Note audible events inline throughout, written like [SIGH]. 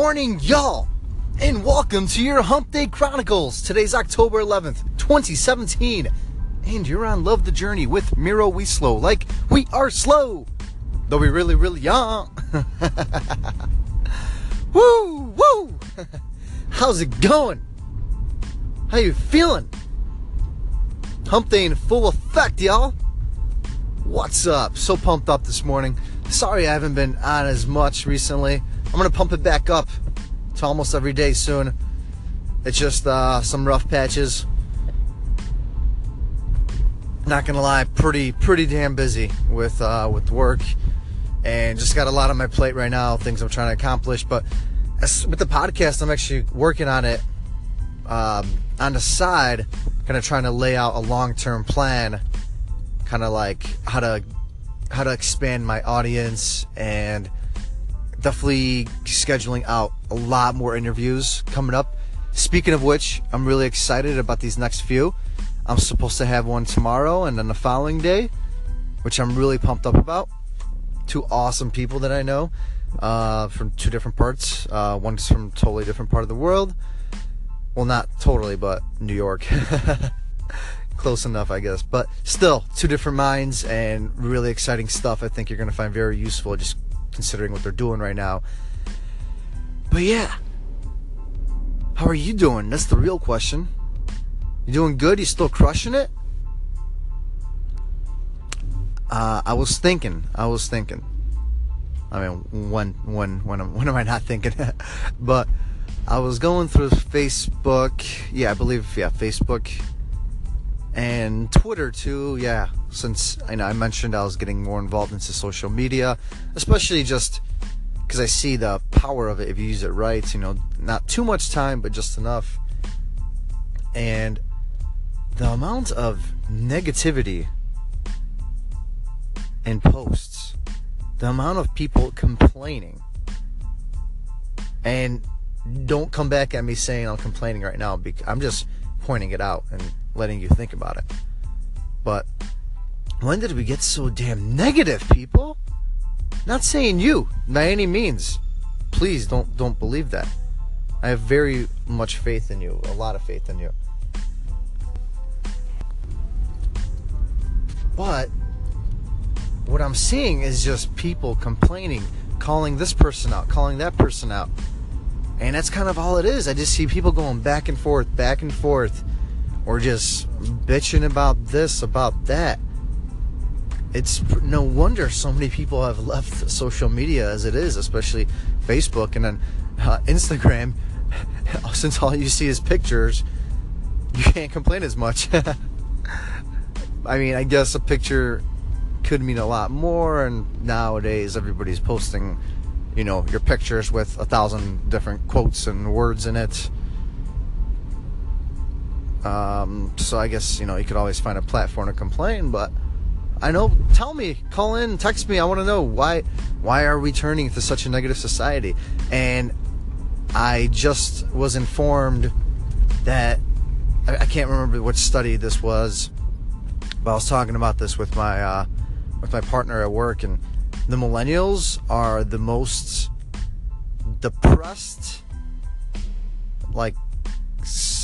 morning, y'all, and welcome to your Hump Day Chronicles. Today's October 11th, 2017, and you're on Love the Journey with Miro We Slow, like we are slow, though we really, really young. [LAUGHS] woo, woo! [LAUGHS] How's it going? How you feeling? Hump Day in full effect, y'all. What's up? So pumped up this morning. Sorry I haven't been on as much recently. I'm gonna pump it back up to almost every day soon. It's just uh, some rough patches. Not gonna lie, pretty pretty damn busy with uh, with work, and just got a lot on my plate right now. Things I'm trying to accomplish, but as, with the podcast, I'm actually working on it um, on the side, kind of trying to lay out a long term plan, kind of like how to how to expand my audience and definitely scheduling out a lot more interviews coming up. Speaking of which, I'm really excited about these next few. I'm supposed to have one tomorrow and then the following day, which I'm really pumped up about. Two awesome people that I know uh, from two different parts. Uh, one's from totally different part of the world. Well, not totally, but New York. [LAUGHS] Close enough, I guess. But still, two different minds and really exciting stuff I think you're going to find very useful just considering what they're doing right now. But yeah, how are you doing? That's the real question. You doing good? You still crushing it? Uh, I was thinking. I was thinking. I mean, when when when am, when am I not thinking? [LAUGHS] but I was going through Facebook. Yeah, I believe yeah, Facebook and Twitter too. Yeah, since I know I mentioned I was getting more involved into social media, especially just because I see the power of it if you use it right. You know, not too much time, but just enough. And the amount of negativity in posts, the amount of people complaining, and don't come back at me saying I'm complaining right now. I'm just pointing it out and letting you think about it. But when did we get so damn negative, people? Not saying you by any means. Please don't don't believe that. I have very much faith in you, a lot of faith in you. But what I'm seeing is just people complaining, calling this person out, calling that person out. And that's kind of all it is. I just see people going back and forth, back and forth, or just bitching about this, about that. It's no wonder so many people have left social media as it is, especially Facebook and then uh, Instagram. [LAUGHS] Since all you see is pictures, you can't complain as much. [LAUGHS] I mean, I guess a picture could mean a lot more, and nowadays everybody's posting, you know, your pictures with a thousand different quotes and words in it. Um, so I guess you know you could always find a platform to complain, but I know. Tell me, call in, text me. I want to know why why are we turning to such a negative society? And I just was informed that I, I can't remember which study this was, but I was talking about this with my uh, with my partner at work, and the millennials are the most depressed, like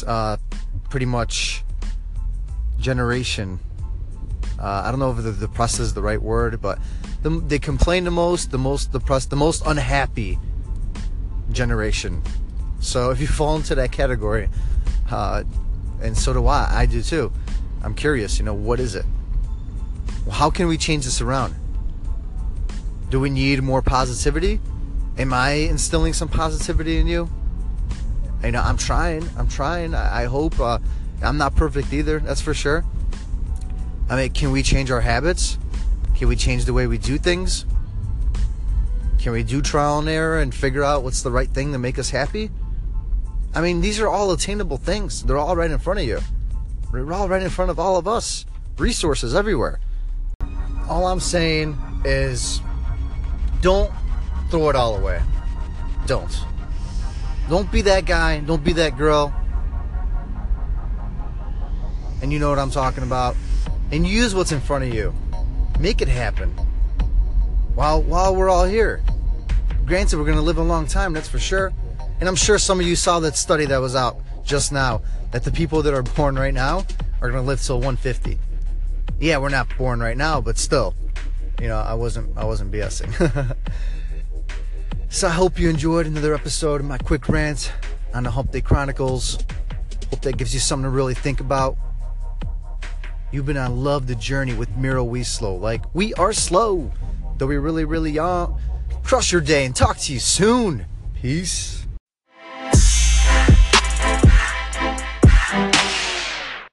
uh, pretty much generation. Uh, I don't know if the depressed is the right word, but the, they complain the most, the most depressed, the most unhappy generation. So if you [LAUGHS] fall into that category, uh, and so do I, I do too. I'm curious, you know, what is it? How can we change this around? Do we need more positivity? Am I instilling some positivity in you? You know, I'm trying. I'm trying. I, I hope. Uh, I'm not perfect either. That's for sure. I mean, can we change our habits? Can we change the way we do things? Can we do trial and error and figure out what's the right thing to make us happy? I mean, these are all attainable things. They're all right in front of you. They're all right in front of all of us. Resources everywhere. All I'm saying is don't throw it all away. Don't. Don't be that guy. Don't be that girl. And you know what I'm talking about. And use what's in front of you. Make it happen. While while we're all here. Granted, we're gonna live a long time. That's for sure. And I'm sure some of you saw that study that was out just now that the people that are born right now are to live till 150. Yeah, we're not born right now, but still, you know, I wasn't I wasn't BSing. [LAUGHS] so I hope you enjoyed another episode of my quick rant on the Hump Day Chronicles. Hope that gives you something to really think about. You've been on Love the Journey with Miro We Slow. Like, we are slow, though we really, really are. Crush your day and talk to you soon. Peace.